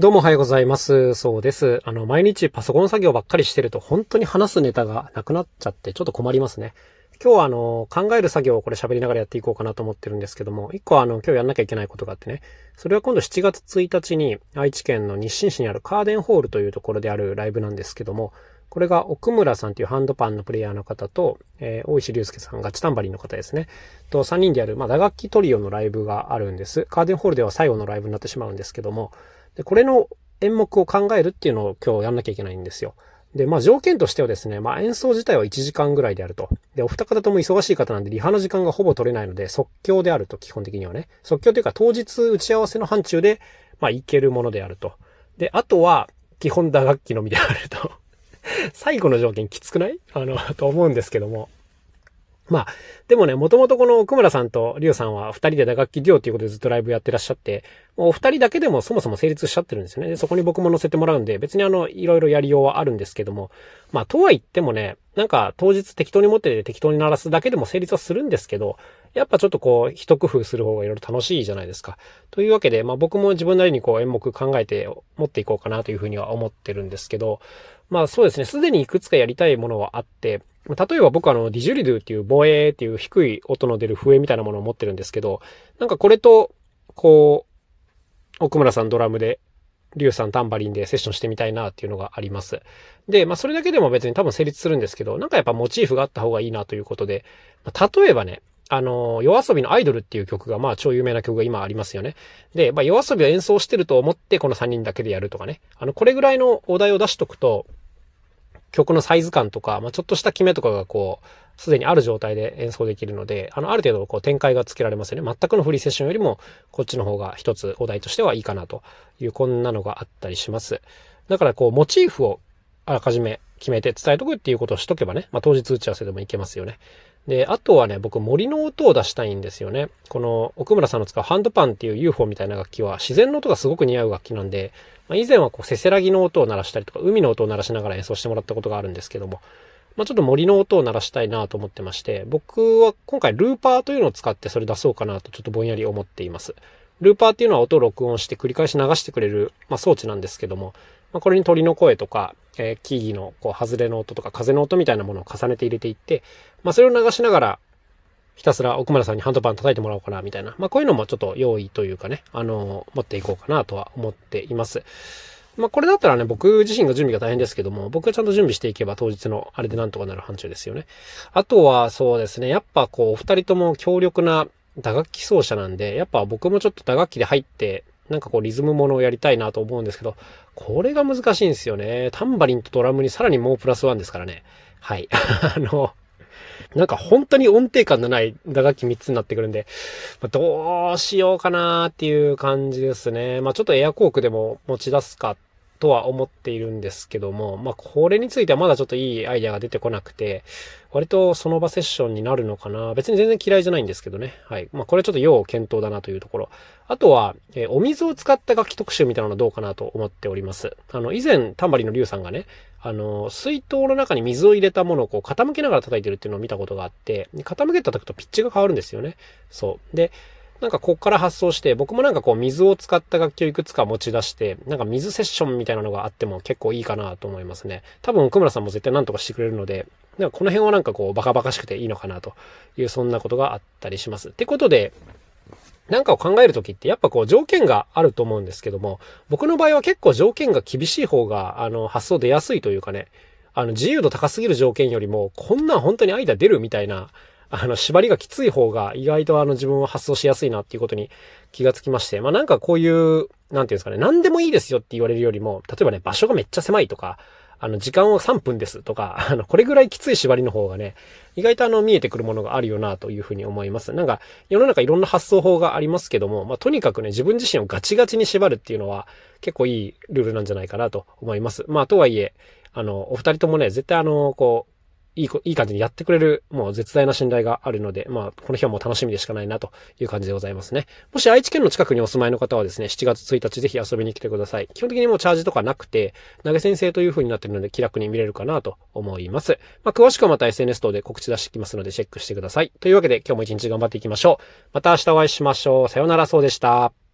どうもおはようございます。そうです。あの、毎日パソコン作業ばっかりしてると本当に話すネタがなくなっちゃってちょっと困りますね。今日はあの、考える作業をこれ喋りながらやっていこうかなと思ってるんですけども、一個あの、今日やんなきゃいけないことがあってね、それは今度7月1日に愛知県の日清市にあるカーデンホールというところであるライブなんですけども、これが奥村さんというハンドパンのプレイヤーの方と、えー、大石隆介さんがチタンバリンの方ですね。と3人でやる、まあ、打楽器トリオのライブがあるんです。カーデンホールでは最後のライブになってしまうんですけども、でこれの演目を考えるっていうのを今日やんなきゃいけないんですよ。で、まあ条件としてはですね、まあ演奏自体は1時間ぐらいであると。で、お二方とも忙しい方なんでリハの時間がほぼ取れないので即興であると、基本的にはね。即興というか当日打ち合わせの範疇で、まあいけるものであると。で、あとは基本打楽器のみであると。最後の条件きつくない？あの、と思うんですけども。まあ、でもね、もともとこの奥村さんとリオさんは二人で打楽器デュオっていうことでずっとライブやってらっしゃって、お二人だけでもそもそも成立しちゃってるんですよね。で、そこに僕も乗せてもらうんで、別にあの、いろいろやりようはあるんですけども、まあ、とは言ってもね、なんか当日適当に持ってて適当に鳴らすだけでも成立はするんですけど、やっぱちょっとこう、一工夫する方がいろいろ楽しいじゃないですか。というわけで、まあ僕も自分なりにこう演目考えて持っていこうかなというふうには思ってるんですけど、まあそうですね、すでにいくつかやりたいものはあって、例えば僕はあの、ディジュリドゥっていうボエーっていう低い音の出る笛みたいなものを持ってるんですけど、なんかこれと、こう、奥村さんドラムで、リュウさんタンバリンでセッションしてみたいなっていうのがあります。で、まあそれだけでも別に多分成立するんですけど、なんかやっぱモチーフがあった方がいいなということで、例えばね、あの、夜遊びのアイドルっていう曲がまあ超有名な曲が今ありますよね。で、まあ夜遊びを演奏してると思ってこの3人だけでやるとかね。あの、これぐらいのお題を出しとくと、曲のサイズ感とか、まあ、ちょっとしたキメとかがこう、すでにある状態で演奏できるので、あの、ある程度こう展開がつけられますよね。全くのフリーセッションよりも、こっちの方が一つお題としてはいいかなという、こんなのがあったりします。だからこう、モチーフをあらかじめ決めて伝えとくっていうことをしとけばね、まあ、当日打ち合わせでもいけますよね。で、あとはね、僕森の音を出したいんですよね。この奥村さんの使うハンドパンっていう UFO みたいな楽器は自然の音がすごく似合う楽器なんで、まあ、以前はこうせせらぎの音を鳴らしたりとか、海の音を鳴らしながら演奏してもらったことがあるんですけども、まあ、ちょっと森の音を鳴らしたいなと思ってまして、僕は今回ルーパーというのを使ってそれ出そうかなとちょっとぼんやり思っています。ルーパーっていうのは音を録音して繰り返し流してくれる、まあ、装置なんですけども、まあ、これに鳥の声とか、えー、木々のこう外れの音とか風の音みたいなものを重ねて入れていって、まあ、それを流しながらひたすら奥村さんにハンドパン叩いてもらおうかな、みたいな。まあ、こういうのもちょっと用意というかね、あの持っていこうかなとは思っています。まあ、これだったらね、僕自身が準備が大変ですけども、僕がちゃんと準備していけば当日のあれでなんとかなる範疇ですよね。あとはそうですね、やっぱこう、お二人とも強力な打楽器奏者なんで、やっぱ僕もちょっと打楽器で入って、なんかこうリズムものをやりたいなと思うんですけど、これが難しいんですよね。タンバリンとドラムにさらにもうプラスワンですからね。はい。あの、なんか本当に音程感のない打楽器3つになってくるんで、まあ、どうしようかなっていう感じですね。まあちょっとエアコークでも持ち出すかとは思っているんですけども、まあこれについてはまだちょっといいアイデアが出てこなくて、割とその場セッションになるのかな。別に全然嫌いじゃないんですけどね。はい。まあこれちょっと要検討だなというところ。あとは、えー、お水を使った楽器特集みたいなのどうかなと思っております。あの、以前、タンバリのリュウさんがね、あの、水筒の中に水を入れたものをこう傾けながら叩いてるっていうのを見たことがあって、傾けた時とピッチが変わるんですよね。そう。で、なんかこっから発想して、僕もなんかこう水を使った楽器をいくつか持ち出して、なんか水セッションみたいなのがあっても結構いいかなと思いますね。多分奥村さんも絶対何とかしてくれるので、なんかこの辺はなんかこうバカバカしくていいのかなというそんなことがあったりします。ってことで、なんかを考えるときってやっぱこう条件があると思うんですけども、僕の場合は結構条件が厳しい方が、あの、発想出やすいというかね、あの、自由度高すぎる条件よりも、こんなん本当に間出るみたいな、あの、縛りがきつい方が意外とあの自分は発想しやすいなっていうことに気がつきまして、まあなんかこういう、なんていうんですかね、何でもいいですよって言われるよりも、例えばね、場所がめっちゃ狭いとか、あの、時間を3分ですとか、あの、これぐらいきつい縛りの方がね、意外とあの、見えてくるものがあるよなというふうに思います。なんか、世の中いろんな発想法がありますけども、まあ、とにかくね、自分自身をガチガチに縛るっていうのは、結構いいルールなんじゃないかなと思います。まあ、とはいえ、あの、お二人ともね、絶対あの、こう、いい、いい感じにやってくれる、もう絶大な信頼があるので、まあ、この日はもう楽しみでしかないなという感じでございますね。もし愛知県の近くにお住まいの方はですね、7月1日ぜひ遊びに来てください。基本的にもうチャージとかなくて、投げ先生という風になってるので気楽に見れるかなと思います。まあ、詳しくはまた SNS 等で告知出してきますのでチェックしてください。というわけで今日も一日頑張っていきましょう。また明日お会いしましょう。さようならそうでした。